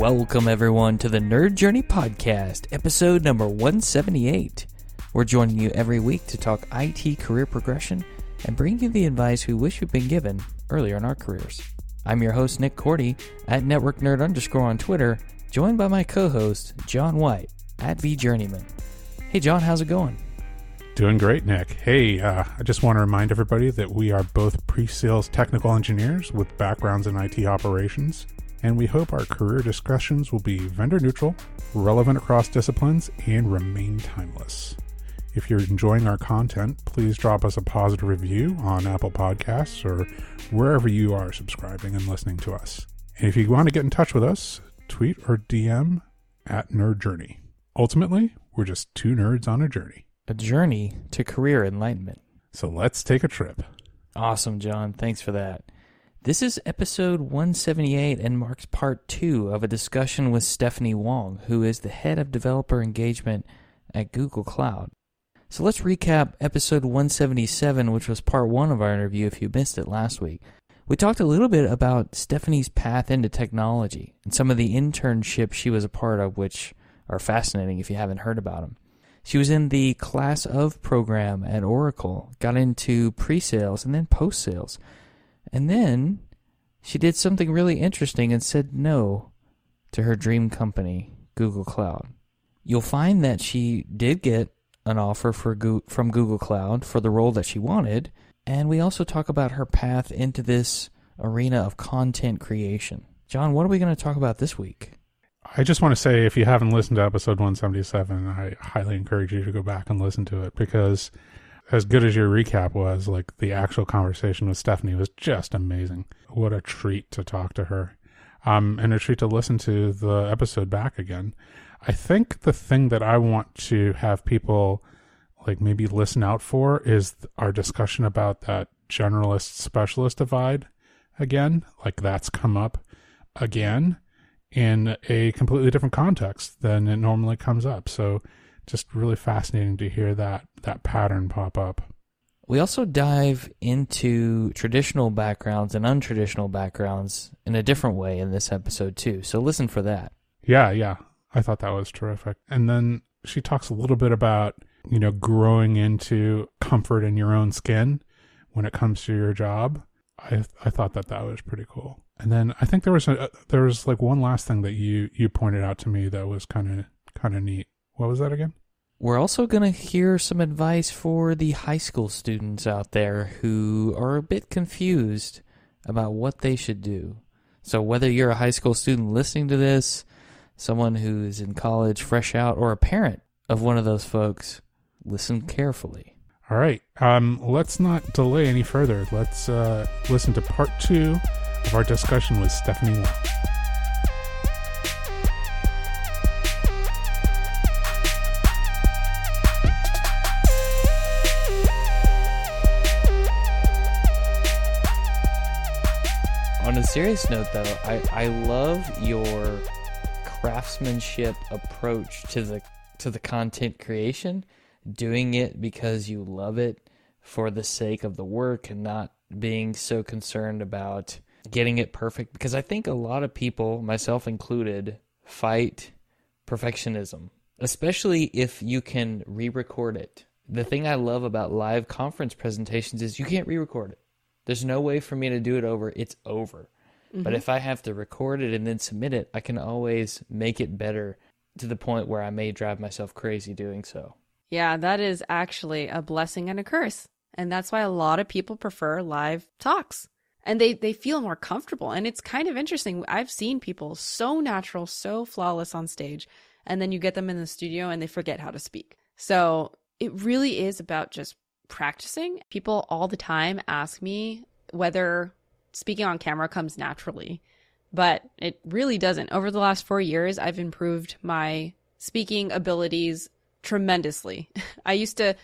Welcome, everyone, to the Nerd Journey Podcast, episode number 178. We're joining you every week to talk IT career progression and bring you the advice we wish we'd been given earlier in our careers. I'm your host, Nick Korte, at Network Nerd underscore on Twitter, joined by my co host, John White, at V Journeyman. Hey, John, how's it going? Doing great, Nick. Hey, uh, I just want to remind everybody that we are both pre sales technical engineers with backgrounds in IT operations, and we hope our career discussions will be vendor neutral, relevant across disciplines, and remain timeless. If you're enjoying our content, please drop us a positive review on Apple Podcasts or wherever you are subscribing and listening to us. And if you want to get in touch with us, tweet or DM at Nerd Journey. Ultimately, we're just two nerds on a journey. A journey to career enlightenment. So let's take a trip. Awesome, John. Thanks for that. This is episode 178 and marks part two of a discussion with Stephanie Wong, who is the head of developer engagement at Google Cloud. So let's recap episode 177, which was part one of our interview if you missed it last week. We talked a little bit about Stephanie's path into technology and some of the internships she was a part of, which are fascinating if you haven't heard about them. She was in the class of program at Oracle, got into pre sales and then post sales. And then she did something really interesting and said no to her dream company, Google Cloud. You'll find that she did get an offer for Go- from Google Cloud for the role that she wanted, and we also talk about her path into this arena of content creation. John, what are we going to talk about this week? I just want to say if you haven't listened to episode 177, I highly encourage you to go back and listen to it because as good as your recap was, like the actual conversation with Stephanie was just amazing. What a treat to talk to her. Um, and a treat to listen to the episode back again. I think the thing that I want to have people like maybe listen out for is our discussion about that generalist specialist divide again. Like that's come up again in a completely different context than it normally comes up. So just really fascinating to hear that that pattern pop up. We also dive into traditional backgrounds and untraditional backgrounds in a different way in this episode too. So listen for that. Yeah, yeah. I thought that was terrific. And then she talks a little bit about, you know, growing into comfort in your own skin when it comes to your job. I I thought that that was pretty cool. And then I think there was a there was like one last thing that you you pointed out to me that was kind of kind of neat. What was that again? We're also going to hear some advice for the high school students out there who are a bit confused about what they should do. So, whether you're a high school student listening to this, someone who's in college fresh out, or a parent of one of those folks, listen carefully. All right. Um, let's not delay any further. Let's uh, listen to part two of our discussion with Stephanie Wong. On a serious note, though, I, I love your craftsmanship approach to the to the content creation, doing it because you love it for the sake of the work and not being so concerned about getting it perfect because I think a lot of people, myself included, fight perfectionism, especially if you can re-record it. The thing I love about live conference presentations is you can't re-record it. There's no way for me to do it over. It's over. Mm-hmm. But if I have to record it and then submit it, I can always make it better to the point where I may drive myself crazy doing so. Yeah, that is actually a blessing and a curse. And that's why a lot of people prefer live talks. And they, they feel more comfortable. And it's kind of interesting. I've seen people so natural, so flawless on stage, and then you get them in the studio and they forget how to speak. So it really is about just practicing. People all the time ask me whether speaking on camera comes naturally, but it really doesn't. Over the last four years, I've improved my speaking abilities tremendously. I used to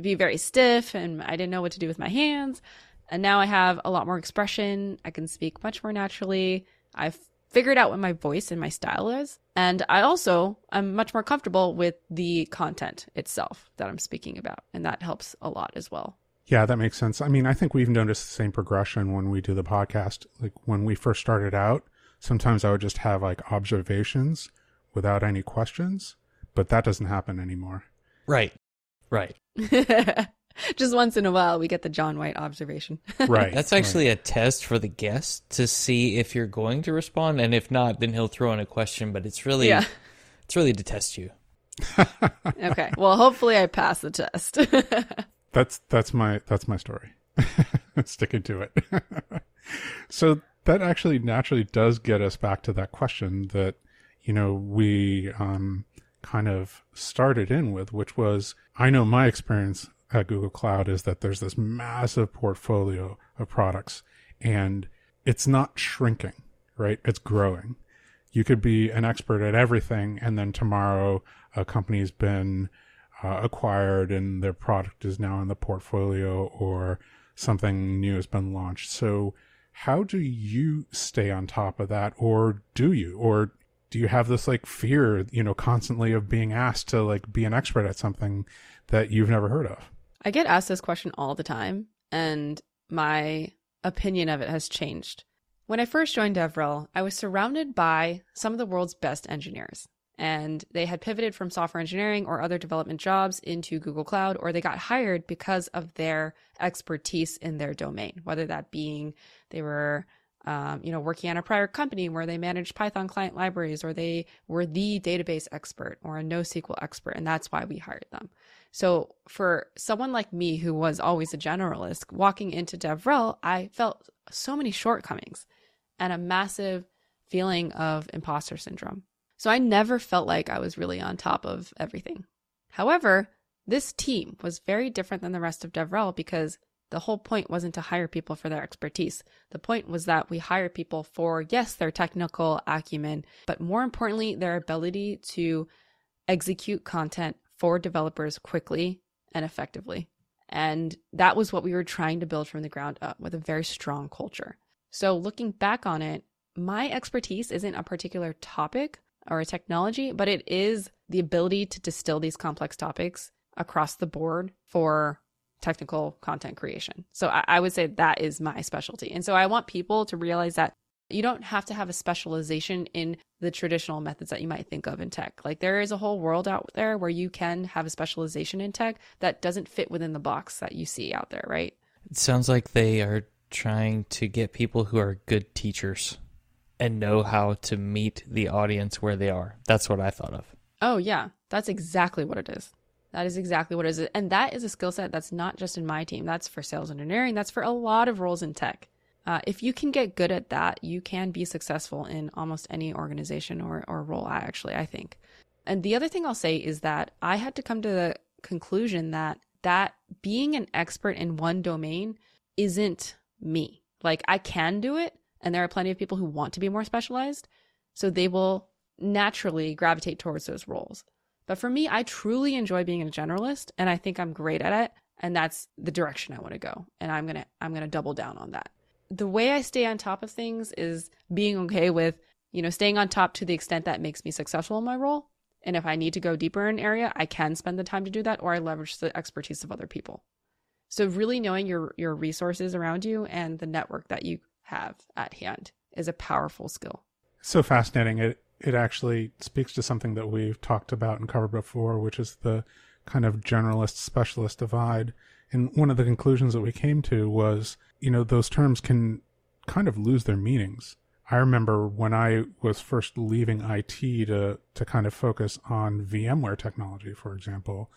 be very stiff and I didn't know what to do with my hands. And now I have a lot more expression. I can speak much more naturally. I've figured out what my voice and my style is. And I also am much more comfortable with the content itself that I'm speaking about. And that helps a lot as well. Yeah, that makes sense. I mean, I think we've noticed the same progression when we do the podcast. Like when we first started out, sometimes I would just have like observations without any questions, but that doesn't happen anymore. Right. Right. Just once in a while, we get the John White observation. Right. That's actually a test for the guest to see if you're going to respond, and if not, then he'll throw in a question. But it's really, Yeah. it's really to test you. okay. Well, hopefully I pass the test. that's that's my that's my story. Sticking to it. so that actually naturally does get us back to that question that you know we um, kind of started in with, which was I know my experience at Google Cloud is that there's this massive portfolio of products, and it's not shrinking, right? It's growing. You could be an expert at everything, and then tomorrow a company's been uh, acquired and their product is now in the portfolio or something new has been launched. So, how do you stay on top of that, or do you, or do you have this like fear, you know, constantly of being asked to like be an expert at something that you've never heard of? I get asked this question all the time, and my opinion of it has changed. When I first joined DevRel, I was surrounded by some of the world's best engineers, and they had pivoted from software engineering or other development jobs into Google Cloud, or they got hired because of their expertise in their domain, whether that being they were um, you know, working at a prior company where they managed Python client libraries, or they were the database expert or a NoSQL expert, and that's why we hired them. So for someone like me who was always a generalist, walking into DevRel, I felt so many shortcomings and a massive feeling of imposter syndrome. So I never felt like I was really on top of everything. However, this team was very different than the rest of DevRel because the whole point wasn't to hire people for their expertise. The point was that we hire people for, yes, their technical acumen, but more importantly, their ability to execute content for developers quickly and effectively. And that was what we were trying to build from the ground up with a very strong culture. So looking back on it, my expertise isn't a particular topic or a technology, but it is the ability to distill these complex topics across the board for technical content creation. So I, I, would say that is my specialty. And so I want people to realize that you don't have to have a specialization in the traditional methods that you might think of in tech. Like there is a whole world out there where you can have a specialization in tech that doesn't fit within the box that you see out there, right? It sounds like they are trying to get people who are good teachers and know how to meet the audience where they are. That's what I thought of. Oh, yeah. That's exactly what it is. That is exactly what it is. And that is a skill set that's not just in my team. That's for sales engineering. That's for a lot of roles in tech. Uh, if you can get good at that, you can be successful in almost any organization or, or role, actually, I think. And the other thing I'll say is that I had to come to the conclusion that that being an expert in one domain isn't me. Like I can do it, and there are plenty of people who want to be more specialized, so they will naturally gravitate towards those roles. But for me, I truly enjoy being a generalist and I think I'm great at it. And that's the direction I want to go. And I'm going to, I'm going to double down on that. The way I stay on top of things is being okay with, you know, staying on top to the extent that makes me successful in my role. And if I need to go deeper in an area, I can spend the time to do that or I leverage the expertise of other people. So really knowing your, your resources around you and the network that you have at hand is a powerful skill. So fascinating. It it actually speaks to something that we've talked about and covered before, which is the kind of generalist specialist divide. And one of the conclusions that we came to was, you know, those terms can kind of lose their meanings. I remember when I was first leaving IT to, to kind of focus on VMware technology, for example,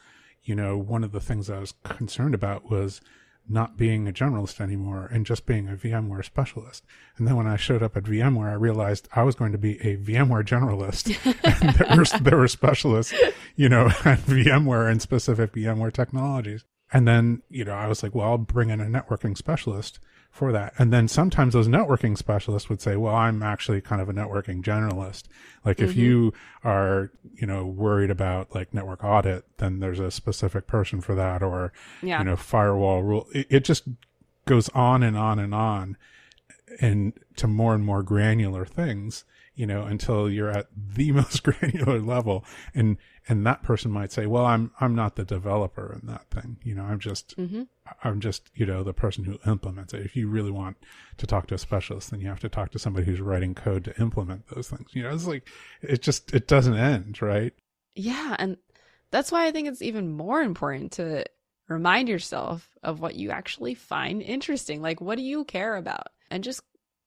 you know, one of the things I was concerned about was not being a generalist anymore and just being a VMware specialist. And then when I showed up at VMware, I realized I was going to be a VMware generalist. and there were, there were specialists, you know, at VMware and specific VMware technologies. And then, you know, I was like, well, I'll bring in a networking specialist for that. And then sometimes those networking specialists would say, well, I'm actually kind of a networking generalist. Like mm-hmm. if you are, you know, worried about like network audit, then there's a specific person for that or, yeah. you know, firewall rule. It, it just goes on and on and on and to more and more granular things, you know, until you're at the most granular level. And, and that person might say, well, I'm, I'm not the developer in that thing. You know, I'm just, mm-hmm. I'm just, you know, the person who implements it. If you really want to talk to a specialist, then you have to talk to somebody who's writing code to implement those things. You know, it's like, it just, it doesn't end, right? Yeah. And that's why I think it's even more important to remind yourself of what you actually find interesting. Like, what do you care about? And just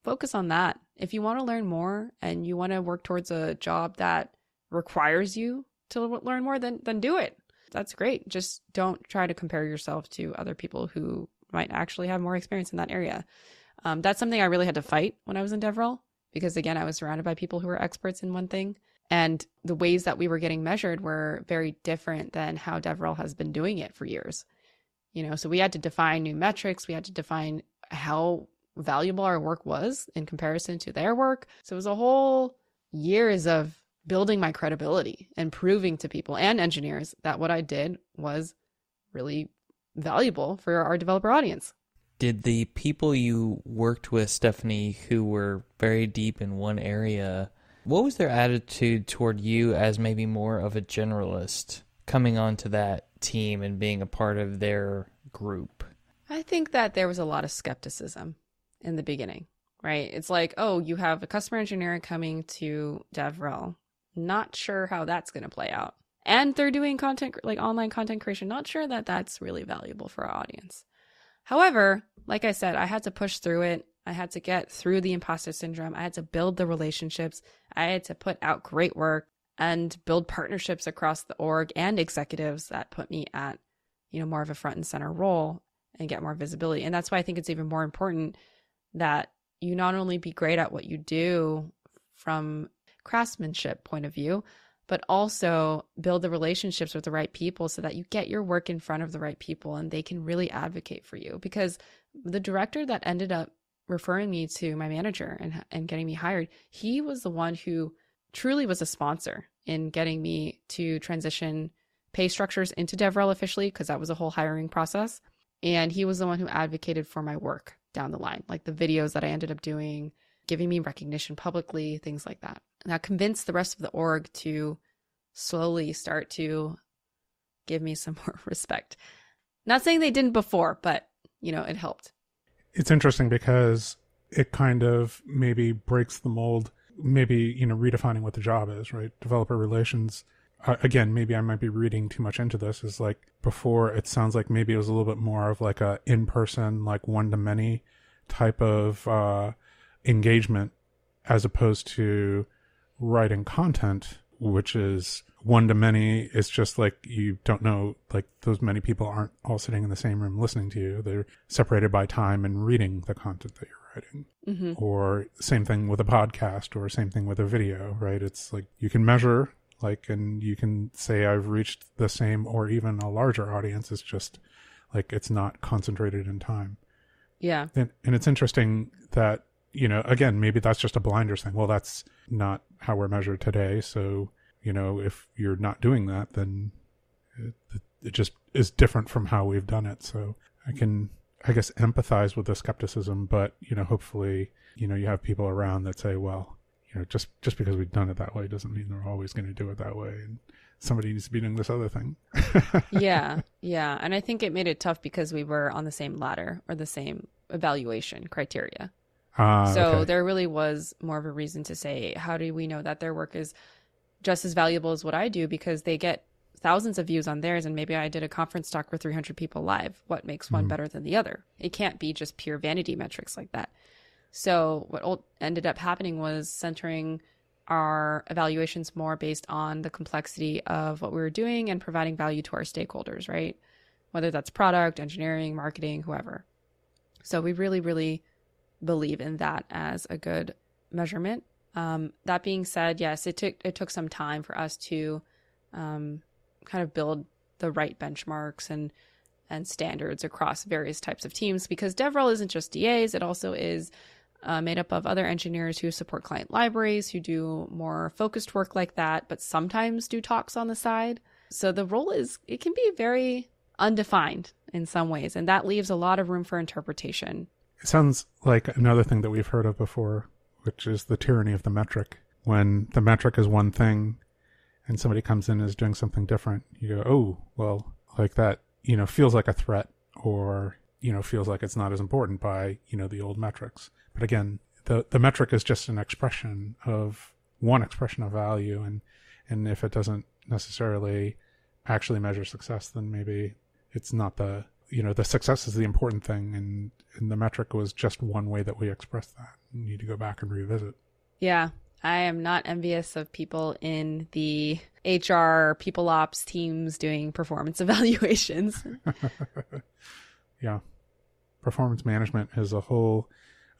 focus on that. If you want to learn more and you want to work towards a job that requires you to learn more, then, then do it that's great. Just don't try to compare yourself to other people who might actually have more experience in that area. Um, that's something I really had to fight when I was in DevRel because again, I was surrounded by people who were experts in one thing. And the ways that we were getting measured were very different than how DevRel has been doing it for years. You know, so we had to define new metrics. We had to define how valuable our work was in comparison to their work. So it was a whole years of building my credibility and proving to people and engineers that what I did was really valuable for our developer audience. Did the people you worked with, Stephanie, who were very deep in one area, what was their attitude toward you as maybe more of a generalist coming onto that team and being a part of their group? I think that there was a lot of skepticism in the beginning, right? It's like, oh, you have a customer engineer coming to DevRel not sure how that's going to play out. And they're doing content like online content creation. Not sure that that's really valuable for our audience. However, like I said, I had to push through it. I had to get through the imposter syndrome. I had to build the relationships. I had to put out great work and build partnerships across the org and executives that put me at, you know, more of a front and center role and get more visibility. And that's why I think it's even more important that you not only be great at what you do from craftsmanship point of view, but also build the relationships with the right people so that you get your work in front of the right people and they can really advocate for you. Because the director that ended up referring me to my manager and, and getting me hired, he was the one who truly was a sponsor in getting me to transition pay structures into DevRel officially, because that was a whole hiring process. And he was the one who advocated for my work down the line, like the videos that I ended up doing, giving me recognition publicly, things like that. And Now convince the rest of the org to slowly start to give me some more respect. Not saying they didn't before, but you know, it helped. It's interesting because it kind of maybe breaks the mold, maybe, you know, redefining what the job is, right? Developer relations. Uh, again, maybe I might be reading too much into this. Is like before, it sounds like maybe it was a little bit more of like a in person, like one to many type of uh, engagement as opposed to writing content, which is one to many. It's just like you don't know, like those many people aren't all sitting in the same room listening to you. They're separated by time and reading the content that you're writing. Mm-hmm. Or same thing with a podcast or same thing with a video, right? It's like you can measure like and you can say I've reached the same or even a larger audience. It's just like it's not concentrated in time. Yeah. And, and it's interesting that you know, again, maybe that's just a blinders thing. Well, that's not how we're measured today. So, you know, if you're not doing that, then it, it just is different from how we've done it. So I can, I guess, empathize with the skepticism, but, you know, hopefully, you know, you have people around that say, well, you know, just, just because we've done it that way doesn't mean they're always going to do it that way. And somebody needs to be doing this other thing. yeah. Yeah. And I think it made it tough because we were on the same ladder or the same evaluation criteria. Uh, so okay. there really was more of a reason to say, how do we know that their work is just as valuable as what I do? Because they get thousands of views on theirs, and maybe I did a conference talk for 300 people live. What makes one mm. better than the other? It can't be just pure vanity metrics like that. So what ended up happening was centering our evaluations more based on the complexity of what we were doing and providing value to our stakeholders, right? Whether that's product, engineering, marketing, whoever. So we really, really believe in that as a good measurement. Um, that being said, yes, it took it took some time for us to um, kind of build the right benchmarks and and standards across various types of teams because DevRel isn't just DAs; it also is uh, made up of other engineers who support client libraries, who do more focused work like that, but sometimes do talks on the side. So the role is it can be very undefined in some ways, and that leaves a lot of room for interpretation. It sounds like another thing that we've heard of before, which is the tyranny of the metric. When the metric is one thing and somebody comes in and is doing something different, you go, oh, well, like that, you know, feels like a threat or, you know, feels like it's not as important by, you know, the old metrics. But again, the, the metric is just an expression of one expression of value. And, and if it doesn't necessarily actually measure success, then maybe it's not the, you know, the success is the important thing. And, and the metric was just one way that we express that. You need to go back and revisit. Yeah. I am not envious of people in the HR people ops teams doing performance evaluations. yeah. Performance management is a whole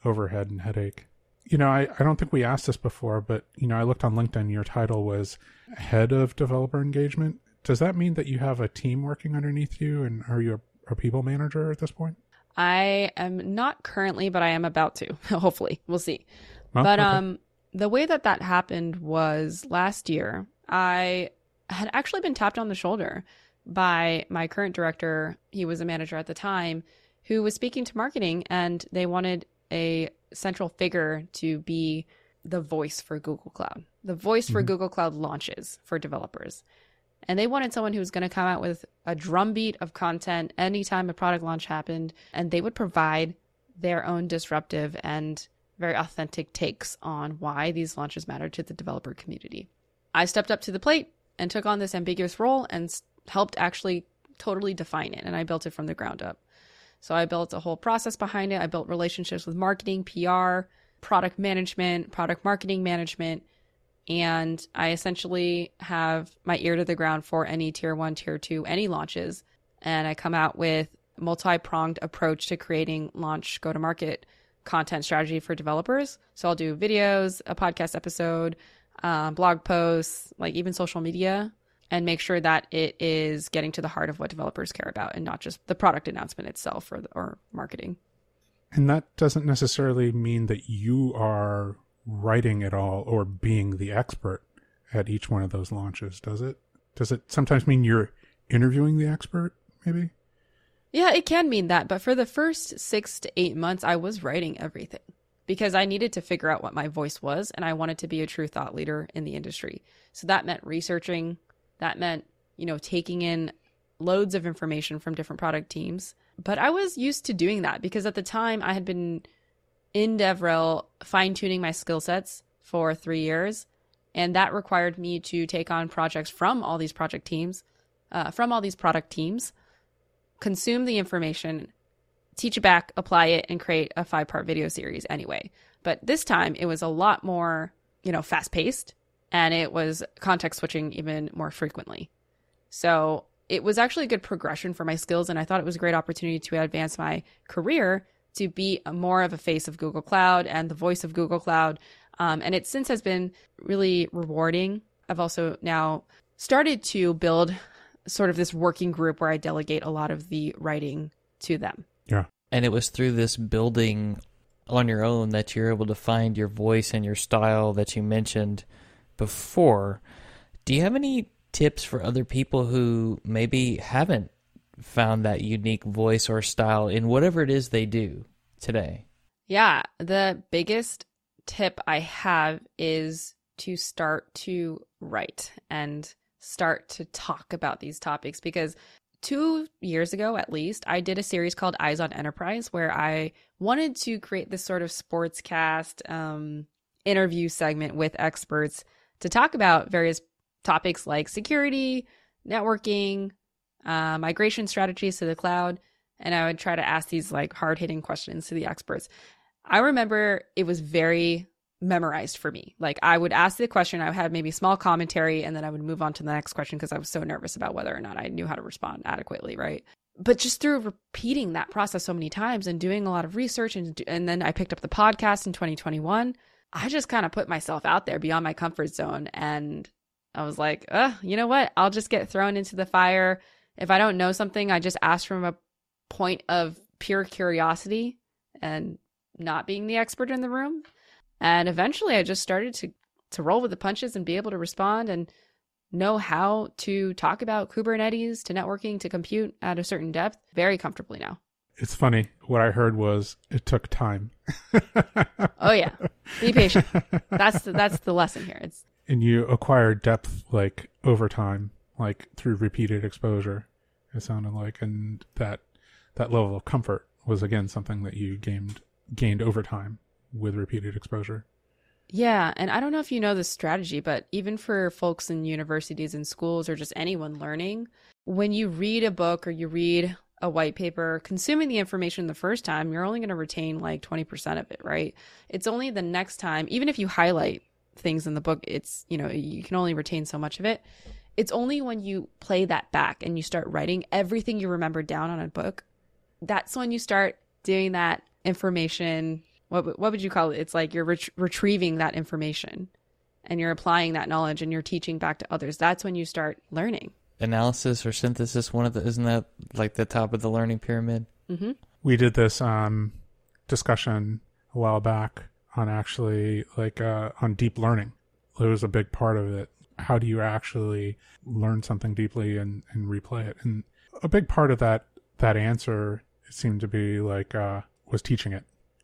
overhead and headache. You know, I, I don't think we asked this before, but, you know, I looked on LinkedIn. Your title was head of developer engagement. Does that mean that you have a team working underneath you? And are you a, a people manager at this point? I am not currently, but I am about to. Hopefully, we'll see. But okay. um, the way that that happened was last year. I had actually been tapped on the shoulder by my current director. He was a manager at the time who was speaking to marketing, and they wanted a central figure to be the voice for Google Cloud, the voice for Mhm. Google Cloud launches for developers. And they wanted someone who was going to come out with a drumbeat of content anytime a product launch happened, and they would provide their own disruptive and very authentic takes on why these launches matter to the developer community. I stepped up to the plate and took on this ambiguous role and helped actually totally define it, and I built it from the ground up. So I built a whole process behind it. I built relationships with marketing, PR, product management, product marketing management, and I essentially have my ear to the ground for any tier one, tier two, any launches. And I come out with multi-pronged approach to creating launch go-to-market content strategy for developers. So I'll do videos, a podcast episode, um, blog posts, like even social media, and make sure that it is getting to the heart of what developers care about and not just the product announcement itself or, or marketing. And that doesn't necessarily mean that you are writing it all or being the expert at each one of those launches, does it? Does it sometimes mean you're interviewing the expert, maybe? Yeah, it can mean that. But for the first six to eight months, I was writing everything because I needed to figure out what my voice was and I wanted to be a true thought leader in the industry. So that meant researching, that meant, you know, taking in loads of information from different product teams. But I was used to doing that because at the time I had been in DevRel fine tuning my skill sets for three years. And that required me to take on projects from all these project teams, uh, from all these product teams consume the information, teach it back, apply it, and create a five part video series anyway. But this time it was a lot more, you know, fast paced and it was context switching even more frequently. So it was actually a good progression for my skills. And I thought it was a great opportunity to advance my career to be more of a face of Google Cloud and the voice of Google Cloud. Um, and it since has been really rewarding. I've also now started to build sort of this working group where I delegate a lot of the writing to them. Yeah. And it was through this building on your own that you're able to find your voice and your style that you mentioned before. Do you have any tips for other people who maybe haven't found that unique voice or style in whatever it is they do today? Yeah, the biggest tip I have is to start to write and start to talk about these topics because two years ago at least i did a series called eyes on enterprise where i wanted to create this sort of sports cast um, interview segment with experts to talk about various topics like security networking uh, migration strategies to the cloud and i would try to ask these like hard-hitting questions to the experts i remember it was very memorized for me. Like I would ask the question, I would have maybe small commentary, and then I would move on to the next question because I was so nervous about whether or not I knew how to respond adequately, right? But just through repeating that process so many times and doing a lot of research, and and then I picked up the podcast in 2021. I just kind of put myself out there beyond my comfort zone, and I was like, uh, you know what? I'll just get thrown into the fire. If I don't know something, I just ask from a point of pure curiosity and not being the expert in the room. And eventually I just started to to roll with the punches and be able to respond and know how to talk about Kubernetes to networking to compute at a certain depth very comfortably now. It's funny. What I heard was it took time. Oh yeah. Be patient. That's the, that's the lesson here. It's and you acquire depth like over time, like through repeated exposure. It sounded like, and that that level of comfort was again something that you gained gained over time with repeated exposure. Yeah, and I don't know if you know this strategy, but even for folks in universities and schools or just anyone learning, when you read a book or you read a white paper, consuming the information the first time, you're only going to retain like 20% of it, right? It's only the next time, even if you highlight things in the book, it's, you know, you can only retain so much of it. It's only when you play that back and you start writing everything you remember down on a book, that's when you start doing that information what what would you call it? It's like you're ret- retrieving that information and you're applying that knowledge and you're teaching back to others. That's when you start learning. Analysis or synthesis, one of the isn't that like the top of the learning pyramid? Mm-hmm. We did this um, discussion a while back on actually like uh, on deep learning. It was a big part of it. How do you actually learn something deeply and, and replay it? And a big part of that that answer it seemed to be like uh, was teaching it,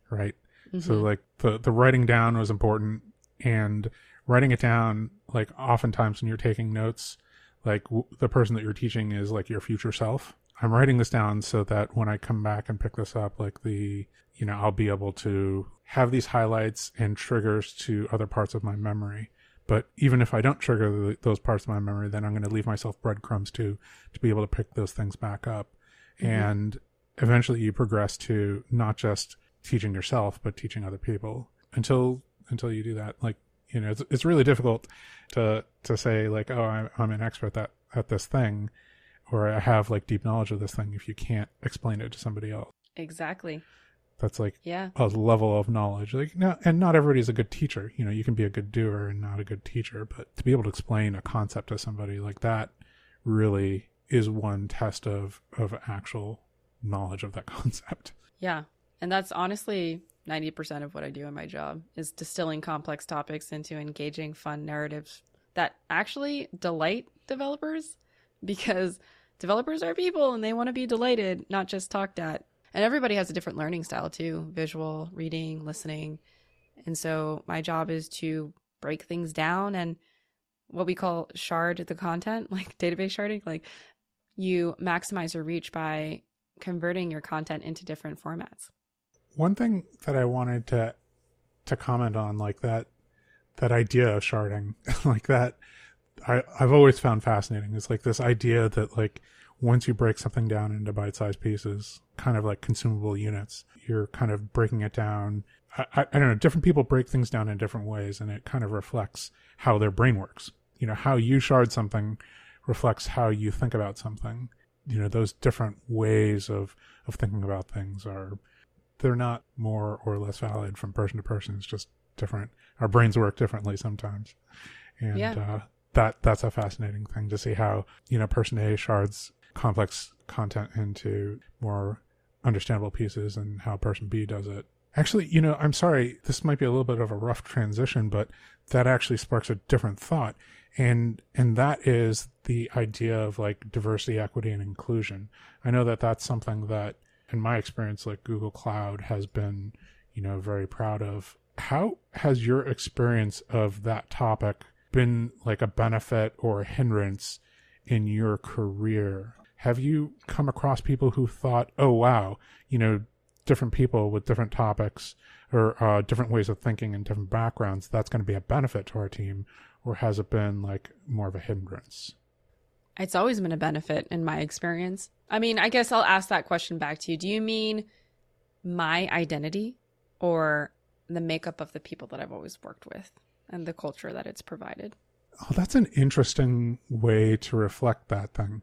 right? Mm-hmm. So like the the writing down was important, and writing it down like oftentimes when you're taking notes, like w- the person that you're teaching is like your future self. I'm writing this down so that when I come back and pick this up, like the you know I'll be able to have these highlights and triggers to other parts of my memory. But even if I don't trigger the, those parts of my memory, then I'm going to leave myself breadcrumbs to to be able to pick those things back up. Mm-hmm. And eventually, you progress to not just teaching yourself but teaching other people until until you do that like you know it's, it's really difficult to to say like oh I'm, I'm an expert at at this thing or i have like deep knowledge of this thing if you can't explain it to somebody else. Exactly. That's like yeah. a level of knowledge. Like no and not everybody's a good teacher. You know you can be a good doer and not a good teacher but to be able to explain a concept to somebody like that really is one test of of actual knowledge of that concept. Yeah. And that's honestly 90% of what I do in my job is distilling complex topics into engaging fun narratives that actually delight developers because developers are people and they want to be delighted, not just talked at. And everybody has a different learning style too, visual, reading, listening. And so my job is to break things down and what we call shard the content, like database sharding, like you maximize your reach by converting your content into different formats. One thing that I wanted to to comment on, like that that idea of sharding, like that, I I've always found fascinating. Is like this idea that like once you break something down into bite-sized pieces, kind of like consumable units, you're kind of breaking it down. I, I, I don't know. Different people break things down in different ways, and it kind of reflects how their brain works. You know, how you shard something reflects how you think about something. You know, those different ways of of thinking about things are they're not more or less valid from person to person. It's just different. Our brains work differently sometimes, and yeah. uh, that that's a fascinating thing to see how you know person A shards complex content into more understandable pieces, and how person B does it. Actually, you know, I'm sorry, this might be a little bit of a rough transition, but that actually sparks a different thought. And, and that is the idea of like diversity, equity, and inclusion. I know that that's something that in my experience, like Google Cloud has been, you know, very proud of. How has your experience of that topic been like a benefit or a hindrance in your career? Have you come across people who thought, oh, wow, you know, different people with different topics or uh, different ways of thinking and different backgrounds, that's going to be a benefit to our team? Or has it been like more of a hindrance? It's always been a benefit in my experience. I mean, I guess I'll ask that question back to you. Do you mean my identity or the makeup of the people that I've always worked with and the culture that it's provided? Oh, that's an interesting way to reflect that thing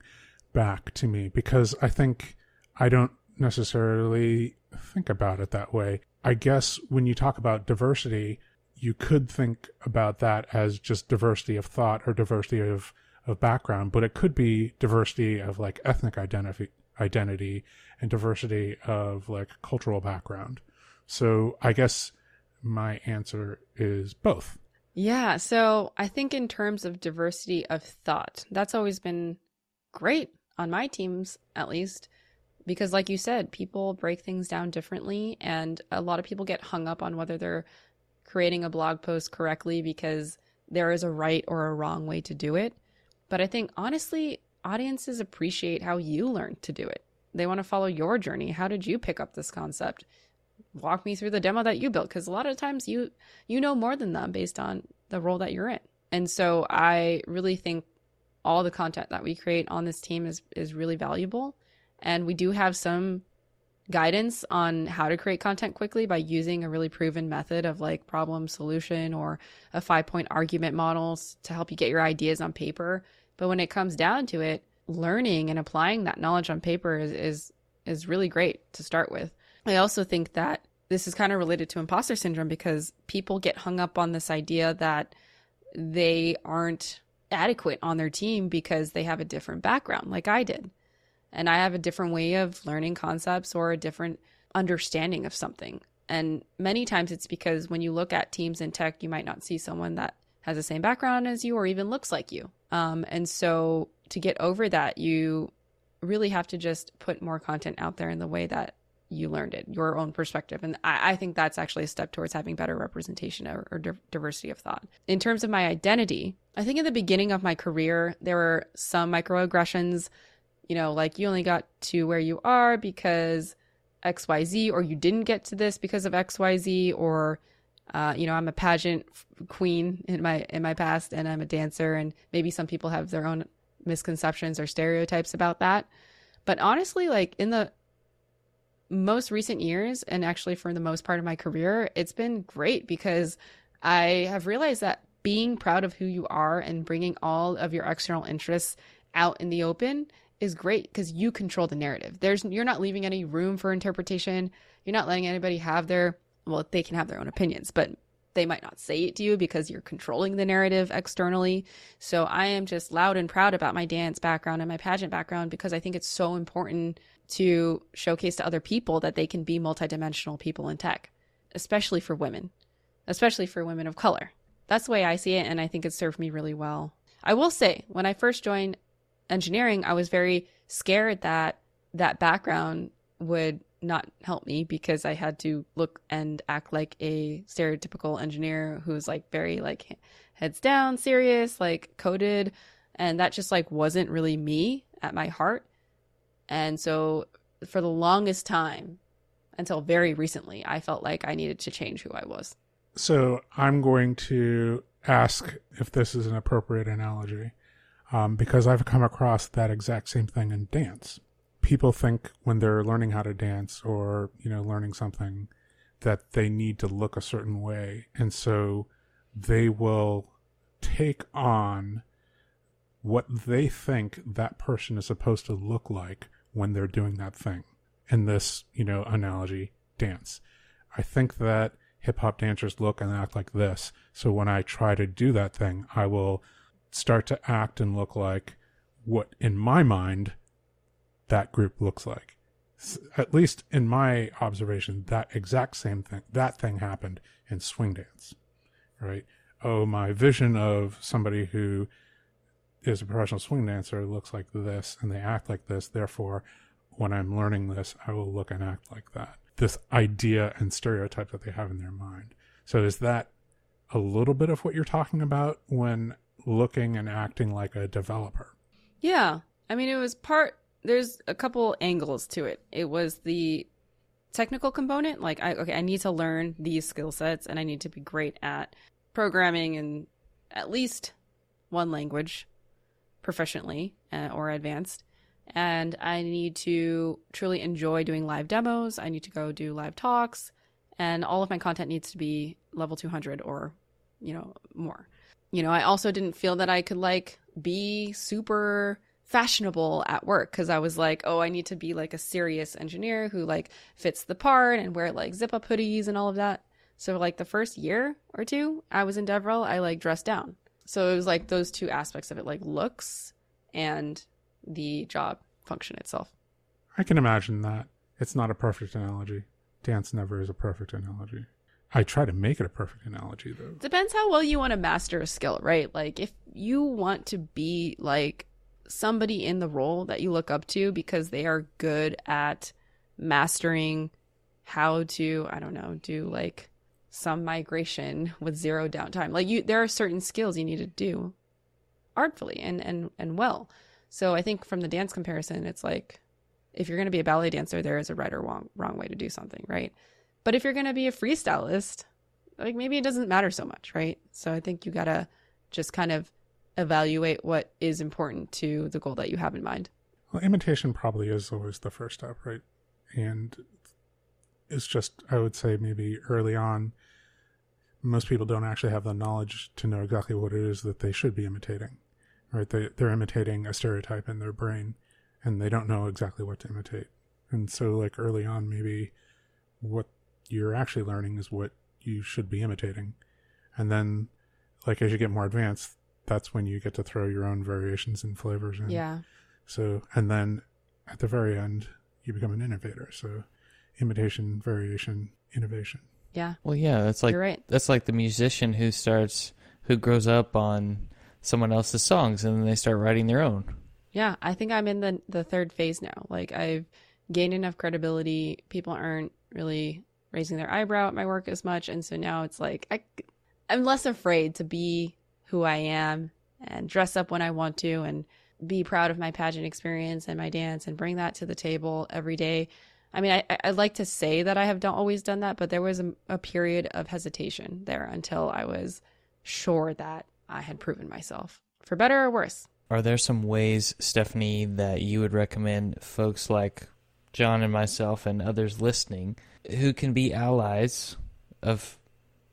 back to me because I think I don't necessarily think about it that way. I guess when you talk about diversity, you could think about that as just diversity of thought or diversity of of background, but it could be diversity of like ethnic identity identity and diversity of like cultural background. So I guess my answer is both. Yeah. So I think in terms of diversity of thought, that's always been great on my teams, at least, because like you said, people break things down differently. And a lot of people get hung up on whether they're creating a blog post correctly because there is a right or a wrong way to do it. But I think honestly, audiences appreciate how you learned to do it. they want to follow your journey. How did you pick up this concept? Walk me through the demo that you built because a lot of times you you know more than them based on the role that you're in. And so I really think all the content that we create on this team is is really valuable. And we do have some guidance on how to create content quickly by using a really proven method of like problem solution or a five point argument models to help you get your ideas on paper. But when it comes down to it, learning and applying that knowledge on paper is is, is really great to start with. I also think that this is kind of related to imposter syndrome because people get hung up on this idea that they aren't adequate on their team because they have a different background, like I did. And I have a different way of learning concepts or a different understanding of something. And many times it's because when you look at teams in tech, you might not see someone that has the same background as you or even looks like you. Um, and so to get over that, you really have to just put more content out there in the way that you learned it, your own perspective. And I, I think that's actually a step towards having better representation or, or di- diversity of thought. In terms of my identity, I think in the beginning of my career, there were some microaggressions, you know, like you only got to where you are because XYZ, or you didn't get to this because of XYZ, or uh, you know, I'm a pageant queen in my in my past, and I'm a dancer, and maybe some people have their own misconceptions or stereotypes about that. But honestly, like in the most recent years, and actually for the most part of my career, it's been great because I have realized that being proud of who you are and bringing all of your external interests out in the open is great because you control the narrative. There's you're not leaving any room for interpretation. You're not letting anybody have their well, they can have their own opinions, but they might not say it to you because you're controlling the narrative externally. So I am just loud and proud about my dance background and my pageant background because I think it's so important to showcase to other people that they can be multidimensional people in tech, especially for women, especially for women of color. That's the way I see it, and I think it served me really well. I will say, when I first joined engineering, I was very scared that that background would not help me because I had to look and act like a stereotypical engineer who's like very like heads down, serious, like coded, and that just like wasn't really me at my heart. And so for the longest time, until very recently, I felt like I needed to change who I was. So I'm going to ask if this is an appropriate analogy um, because I've come across that exact same thing in dance. People think when they're learning how to dance or, you know, learning something that they need to look a certain way. And so they will take on what they think that person is supposed to look like when they're doing that thing. In this, you know, analogy, dance. I think that hip hop dancers look and act like this. So when I try to do that thing, I will start to act and look like what in my mind that group looks like. At least in my observation, that exact same thing, that thing happened in swing dance, right? Oh, my vision of somebody who is a professional swing dancer looks like this and they act like this. Therefore, when I'm learning this, I will look and act like that. This idea and stereotype that they have in their mind. So, is that a little bit of what you're talking about when looking and acting like a developer? Yeah. I mean, it was part, there's a couple angles to it. It was the technical component. Like, I, okay, I need to learn these skill sets and I need to be great at programming in at least one language proficiently uh, or advanced. And I need to truly enjoy doing live demos. I need to go do live talks. And all of my content needs to be level 200 or, you know, more. You know, I also didn't feel that I could like be super fashionable at work because I was like, oh, I need to be like a serious engineer who like fits the part and wear like zip up hoodies and all of that. So like the first year or two I was in DevRel, I like dressed down. So it was like those two aspects of it, like looks and the job function itself. I can imagine that. It's not a perfect analogy. Dance never is a perfect analogy. I try to make it a perfect analogy though. Depends how well you want to master a skill, right? Like if you want to be like somebody in the role that you look up to because they are good at mastering how to, I don't know, do like some migration with zero downtime. Like you there are certain skills you need to do artfully and and and well. So I think from the dance comparison it's like if you're going to be a ballet dancer, there is a right or wrong, wrong way to do something, right? But if you're going to be a freestylist, like maybe it doesn't matter so much, right? So I think you got to just kind of evaluate what is important to the goal that you have in mind. Well, imitation probably is always the first step, right? And it's just, I would say, maybe early on, most people don't actually have the knowledge to know exactly what it is that they should be imitating, right? They, they're imitating a stereotype in their brain and they don't know exactly what to imitate. And so, like, early on, maybe what you're actually learning is what you should be imitating. And then, like, as you get more advanced, that's when you get to throw your own variations and flavors in. Yeah. So, and then at the very end, you become an innovator. So, imitation, variation, innovation. Yeah. Well, yeah, that's like You're right. that's like the musician who starts who grows up on someone else's songs and then they start writing their own. Yeah, I think I'm in the the third phase now. Like I've gained enough credibility. People aren't really raising their eyebrow at my work as much, and so now it's like I I'm less afraid to be who I am and dress up when I want to and be proud of my pageant experience and my dance and bring that to the table every day. I mean, I, I'd like to say that I have don't always done that, but there was a, a period of hesitation there until I was sure that I had proven myself, for better or worse. Are there some ways, Stephanie, that you would recommend folks like John and myself and others listening who can be allies of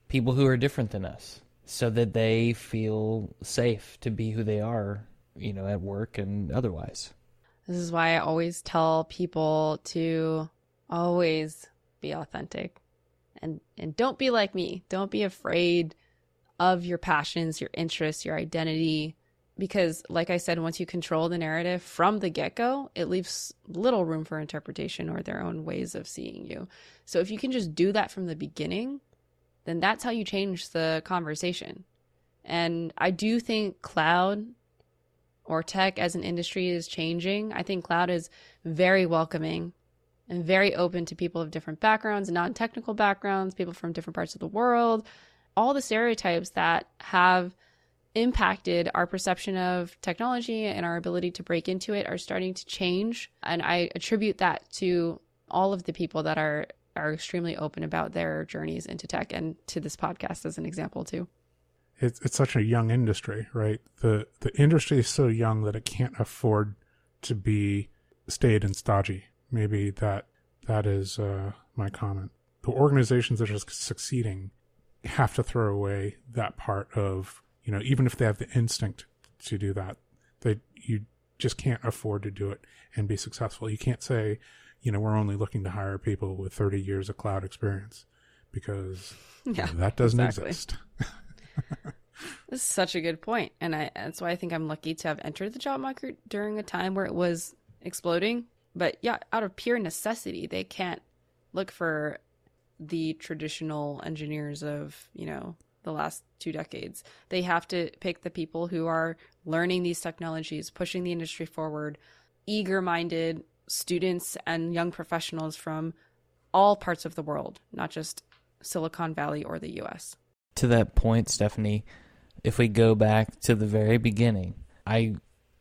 people who are different than us so that they feel safe to be who they are, you know, at work and otherwise? This is why I always tell people to always be authentic and and don't be like me. Don't be afraid of your passions, your interests, your identity because like I said once you control the narrative from the get-go, it leaves little room for interpretation or their own ways of seeing you. So if you can just do that from the beginning, then that's how you change the conversation. And I do think cloud or tech as an industry is changing. I think cloud is very welcoming and very open to people of different backgrounds, non technical backgrounds, people from different parts of the world. All the stereotypes that have impacted our perception of technology and our ability to break into it are starting to change. And I attribute that to all of the people that are are extremely open about their journeys into tech and to this podcast as an example too it's it's such a young industry, right? The the industry is so young that it can't afford to be staid and stodgy. Maybe that that is uh, my comment. The organizations that are succeeding have to throw away that part of you know even if they have the instinct to do that, they you just can't afford to do it and be successful. You can't say you know we're only looking to hire people with 30 years of cloud experience because yeah, that doesn't exactly. exist. This is such a good point, and I that's why I think I'm lucky to have entered the job market during a time where it was exploding. But yeah, out of pure necessity, they can't look for the traditional engineers of you know the last two decades. They have to pick the people who are learning these technologies, pushing the industry forward, eager-minded students and young professionals from all parts of the world, not just Silicon Valley or the US to that point, Stephanie, if we go back to the very beginning, I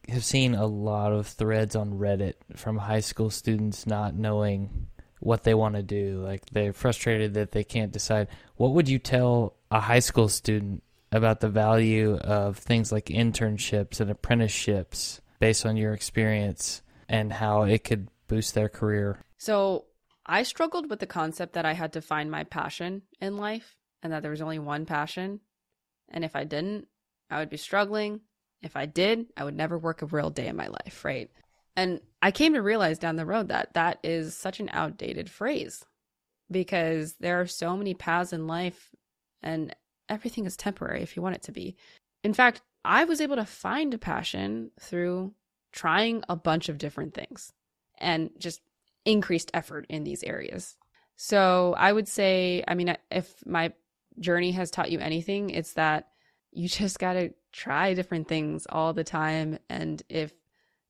have seen a lot of threads on Reddit from high school students not knowing what they want to do. Like they're frustrated that they can't decide. What would you tell a high school student about the value of things like internships and apprenticeships based on your experience and how it could boost their career? So, I struggled with the concept that I had to find my passion in life and that there was only one passion. And if I didn't, I would be struggling. If I did, I would never work a real day in my life, right? And I came to realize down the road that that is such an outdated phrase because there are so many paths in life and everything is temporary if you want it to be. In fact, I was able to find a passion through trying a bunch of different things and just increased effort in these areas. So I would say, I mean, if my journey has taught you anything, it's that you just got to try different things all the time. And if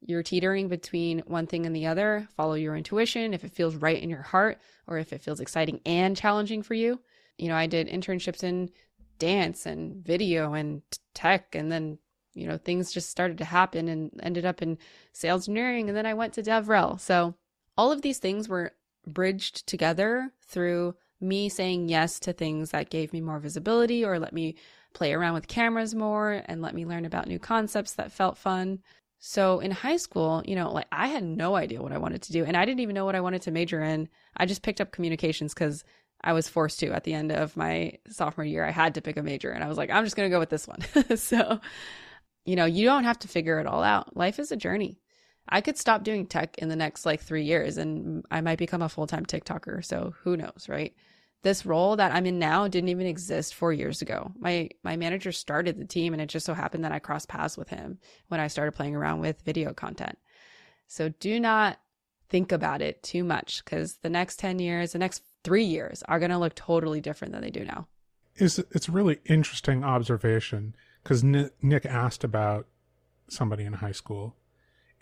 you're teetering between one thing and the other, follow your intuition. If it feels right in your heart, or if it feels exciting and challenging for you. You know, I did internships in dance and video and tech, and then, you know, things just started to happen and ended up in sales engineering. And then I went to DevRel. So all of these things were bridged together through me saying yes to things that gave me more visibility or let me play around with cameras more and let me learn about new concepts that felt fun. So in high school, you know, like I had no idea what I wanted to do and I didn't even know what I wanted to major in. I just picked up communications cuz I was forced to at the end of my sophomore year. I had to pick a major and I was like, I'm just going to go with this one. so, you know, you don't have to figure it all out. Life is a journey. I could stop doing tech in the next like three years and I might become a full time TikToker. So who knows, right? This role that I'm in now didn't even exist four years ago. My my manager started the team and it just so happened that I crossed paths with him when I started playing around with video content. So do not think about it too much because the next 10 years, the next three years are going to look totally different than they do now. It's, it's a really interesting observation because Nick asked about somebody in high school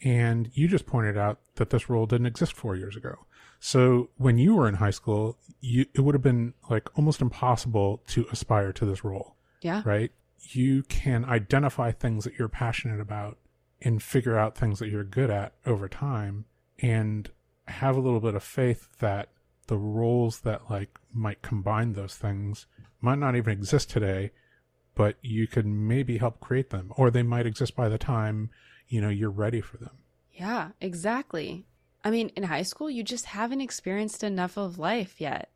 and you just pointed out that this role didn't exist four years ago. So when you were in high school, you, it would have been like almost impossible to aspire to this role. Yeah. Right. You can identify things that you're passionate about and figure out things that you're good at over time and have a little bit of faith that the roles that like might combine those things might not even exist today, but you could maybe help create them or they might exist by the time you know, you're ready for them. Yeah, exactly. I mean, in high school, you just haven't experienced enough of life yet.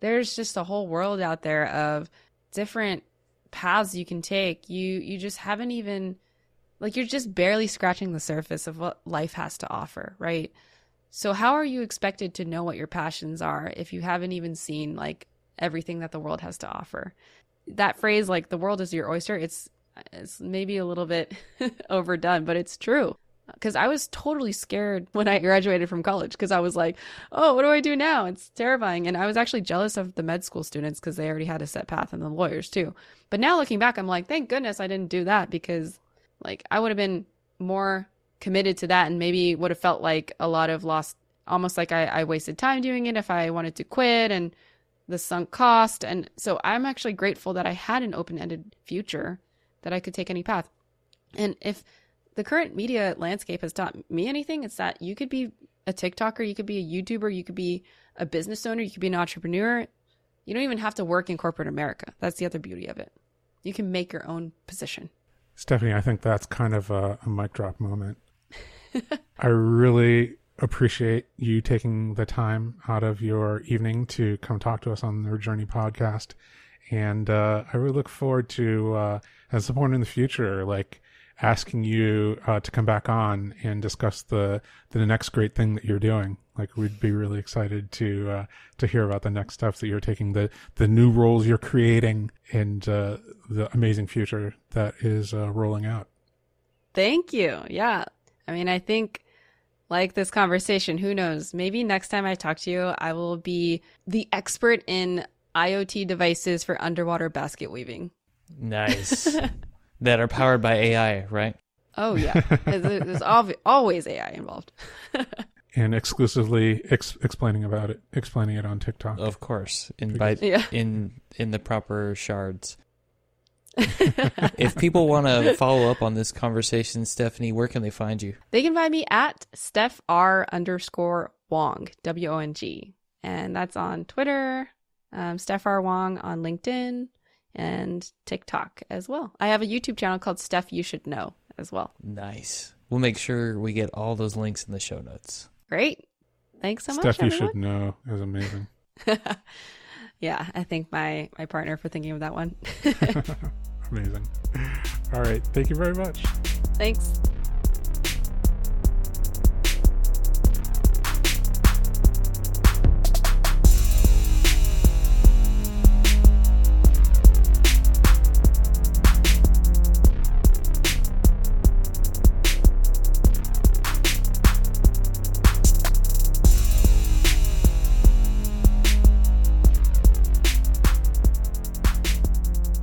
There's just a whole world out there of different paths you can take. You you just haven't even like you're just barely scratching the surface of what life has to offer, right? So how are you expected to know what your passions are if you haven't even seen like everything that the world has to offer? That phrase like the world is your oyster, it's it's maybe a little bit overdone, but it's true. Because I was totally scared when I graduated from college because I was like, oh, what do I do now? It's terrifying. And I was actually jealous of the med school students because they already had a set path and the lawyers too. But now looking back, I'm like, thank goodness I didn't do that because like I would have been more committed to that and maybe would have felt like a lot of lost, almost like I, I wasted time doing it if I wanted to quit and the sunk cost. And so I'm actually grateful that I had an open ended future that I could take any path. And if the current media landscape has taught me anything, it's that you could be a TikToker, you could be a YouTuber, you could be a business owner, you could be an entrepreneur. You don't even have to work in corporate America. That's the other beauty of it. You can make your own position. Stephanie, I think that's kind of a, a mic drop moment. I really appreciate you taking the time out of your evening to come talk to us on the Journey podcast. And uh, I really look forward to uh, at some point in the future, like asking you uh, to come back on and discuss the the next great thing that you're doing. Like we'd be really excited to uh, to hear about the next steps that you're taking, the the new roles you're creating, and uh, the amazing future that is uh, rolling out. Thank you. Yeah, I mean, I think like this conversation, who knows? Maybe next time I talk to you, I will be the expert in IoT devices for underwater basket weaving. Nice. that are powered by AI, right? Oh yeah, there's always AI involved. and exclusively ex- explaining about it, explaining it on TikTok. Of course, in by yeah. in in the proper shards. if people want to follow up on this conversation, Stephanie, where can they find you? They can find me at Steph R underscore Wong W O N G, and that's on Twitter. Um, Steph R Wong on LinkedIn and TikTok as well. I have a YouTube channel called Stuff You Should Know as well. Nice. We'll make sure we get all those links in the show notes. Great. Thanks so much. Stuff You Should Know is amazing. yeah, I thank my my partner for thinking of that one. amazing. All right. Thank you very much. Thanks.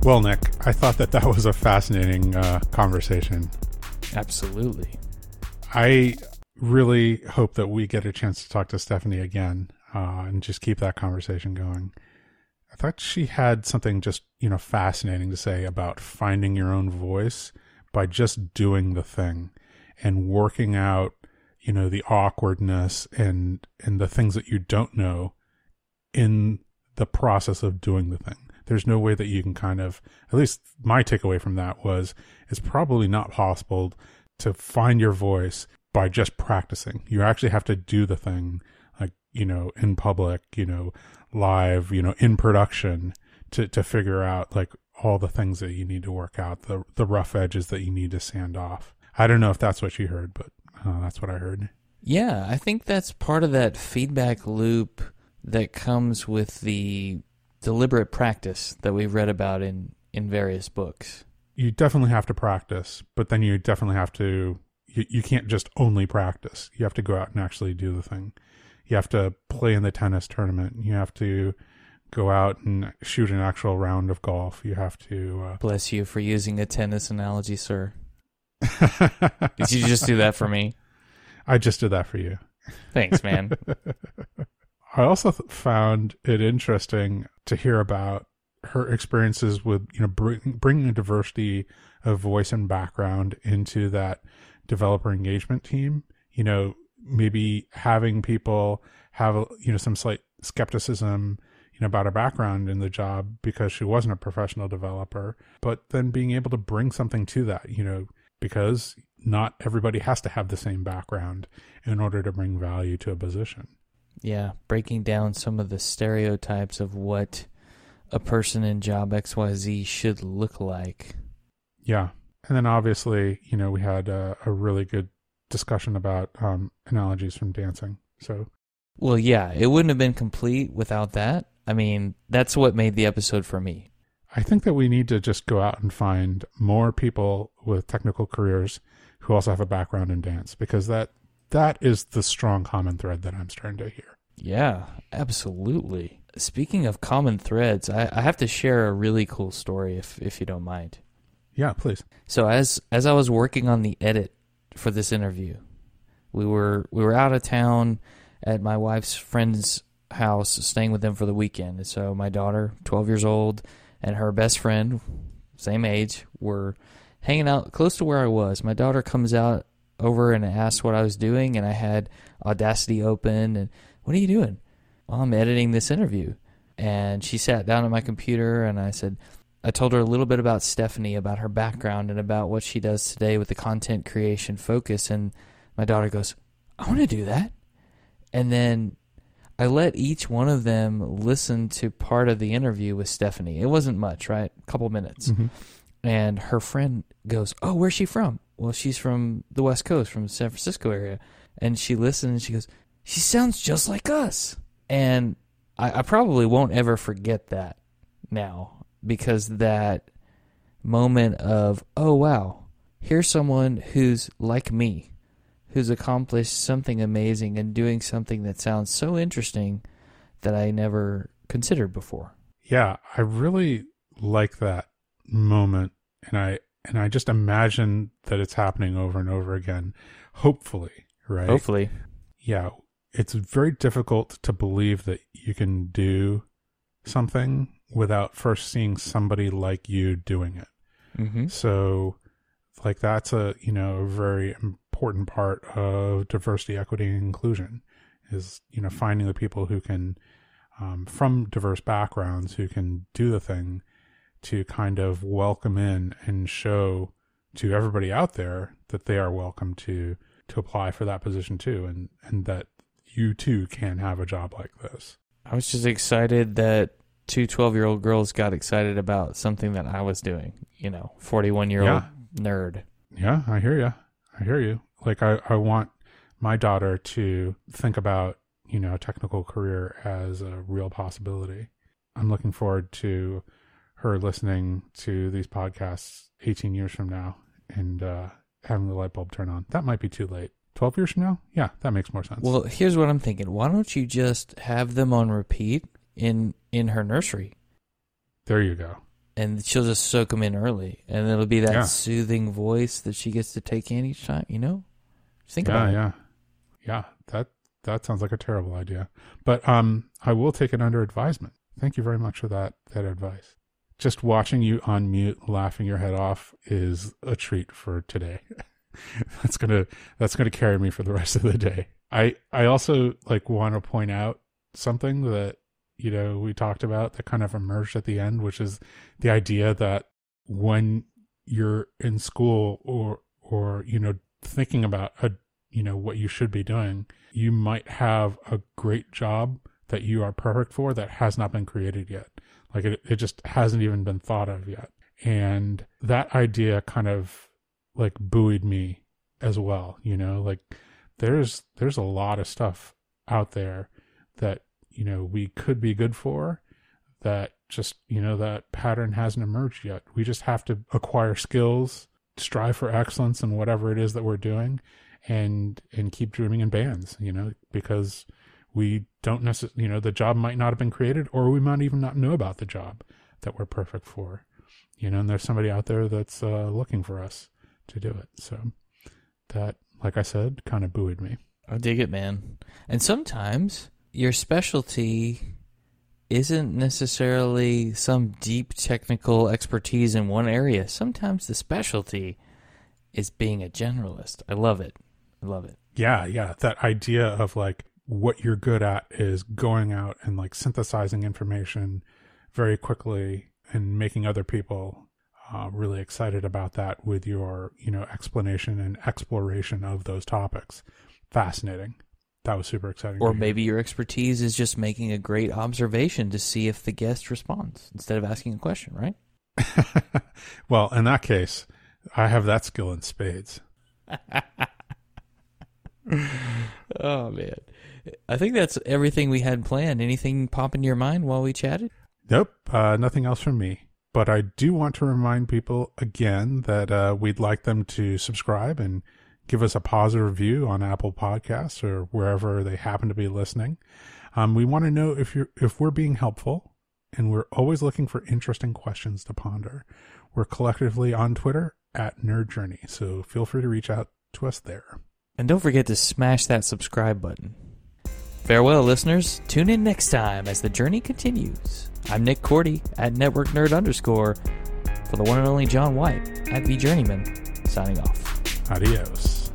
Well, Nick, I thought that that was a fascinating uh, conversation. Absolutely. I really hope that we get a chance to talk to Stephanie again uh, and just keep that conversation going. I thought she had something just, you know, fascinating to say about finding your own voice by just doing the thing and working out, you know, the awkwardness and and the things that you don't know in the process of doing the thing. There's no way that you can kind of at least my takeaway from that was it's probably not possible to find your voice by just practicing. You actually have to do the thing like, you know, in public, you know, live, you know, in production to to figure out like all the things that you need to work out, the the rough edges that you need to sand off. I don't know if that's what you heard, but uh, that's what I heard. Yeah, I think that's part of that feedback loop that comes with the deliberate practice that we've read about in in various books. You definitely have to practice, but then you definitely have to you, you can't just only practice. You have to go out and actually do the thing. You have to play in the tennis tournament. You have to go out and shoot an actual round of golf. You have to. Uh... Bless you for using a tennis analogy, sir. Did you just do that for me? I just did that for you. Thanks, man. I also th- found it interesting to hear about her experiences with you know bring, bringing a diversity of voice and background into that developer engagement team. You know, maybe having people have you know some slight skepticism you know about her background in the job because she wasn't a professional developer, but then being able to bring something to that. You know, because not everybody has to have the same background in order to bring value to a position. Yeah, breaking down some of the stereotypes of what a person in job XYZ should look like. Yeah. And then obviously, you know, we had a, a really good discussion about um, analogies from dancing. So, well, yeah, it wouldn't have been complete without that. I mean, that's what made the episode for me. I think that we need to just go out and find more people with technical careers who also have a background in dance because that that is the strong common thread that I'm starting to hear. Yeah, absolutely. Speaking of common threads, I, I have to share a really cool story if if you don't mind. Yeah, please. So as as I was working on the edit for this interview, we were we were out of town at my wife's friend's house, staying with them for the weekend. And so my daughter, twelve years old, and her best friend, same age, were hanging out close to where I was. My daughter comes out over and asked what I was doing, and I had Audacity open. And what are you doing? Well, I'm editing this interview. And she sat down at my computer, and I said, I told her a little bit about Stephanie, about her background, and about what she does today with the content creation focus. And my daughter goes, I want to do that. And then I let each one of them listen to part of the interview with Stephanie. It wasn't much, right? A couple minutes. Mm-hmm. And her friend goes, Oh, where's she from? Well, she's from the West Coast, from the San Francisco area. And she listens and she goes, She sounds just like us. And I, I probably won't ever forget that now because that moment of, Oh, wow, here's someone who's like me who's accomplished something amazing and doing something that sounds so interesting that I never considered before. Yeah, I really like that moment and I and I just imagine that it's happening over and over again. Hopefully, right? Hopefully. Yeah, it's very difficult to believe that you can do something without first seeing somebody like you doing it. Mm-hmm. So like that's a, you know, a very important part of diversity, equity, and inclusion is you know finding the people who can um, from diverse backgrounds who can do the thing to kind of welcome in and show to everybody out there that they are welcome to to apply for that position too and and that you too can have a job like this. I was just excited that two 12 year old girls got excited about something that i was doing you know 41 year old nerd. Yeah i hear you i hear you. Like I, I want my daughter to think about you know a technical career as a real possibility. I'm looking forward to her listening to these podcasts 18 years from now and uh, having the light bulb turn on. That might be too late. 12 years from now? Yeah that makes more sense. Well here's what i'm thinking. Why don't you just have them on repeat in in her nursery? There you go. And she'll just soak them in early. And it'll be that Yeah. soothing voice that she gets to take in each time you know? Just think yeah about it. yeah. Yeah that that sounds like a terrible idea. But um i will take it under advisement. Thank you very much for that that advice just watching you on mute laughing your head off is a treat for today that's gonna that's gonna carry me for the rest of the day. I I also like want to point out something that you know we talked about that kind of emerged at the end, which is the idea that when you're in school or or you know thinking about a you know what you should be doing, you might have a great job that you are perfect for that has not been created yet. Like it, it just hasn't even been thought of yet. And that idea kind of like buoyed me as well, you know, like there's there's a lot of stuff out there that, you know, we could be good for that just, you know, that pattern hasn't emerged yet. We just have to acquire skills, strive for excellence in whatever it is that we're doing and and keep dreaming in bands, you know, because we don't necessarily, you know, the job might not have been created, or we might even not know about the job that we're perfect for, you know, and there's somebody out there that's uh, looking for us to do it. So that, like I said, kind of buoyed me. I dig it, man. And sometimes your specialty isn't necessarily some deep technical expertise in one area. Sometimes the specialty is being a generalist. I love it. I love it. Yeah, yeah. That idea of like what you're good at is going out and like synthesizing information very quickly and making other people uh, really excited about that with your you know explanation and exploration of those topics. Fascinating. That was super exciting or maybe your expertise is just making a great observation to see if the guest responds instead of asking a question right? Well in that case i have that skill in spades. Oh man I think that's everything we had planned. Anything pop into your mind while we chatted? Nope, uh, nothing else from me. But I do want to remind people again that uh, we'd like them to subscribe and give us a positive review on Apple Podcasts or wherever they happen to be listening. Um, we want to know if you're if we're being helpful, and we're always looking for interesting questions to ponder. We're collectively on Twitter at Nerd Journey, so feel free to reach out to us there. And don't forget to smash that subscribe button. Farewell, listeners. Tune in next time as the journey continues. I'm Nick Korte at Network Nerd underscore for the one and only John White at V Journeyman, signing off. Adios.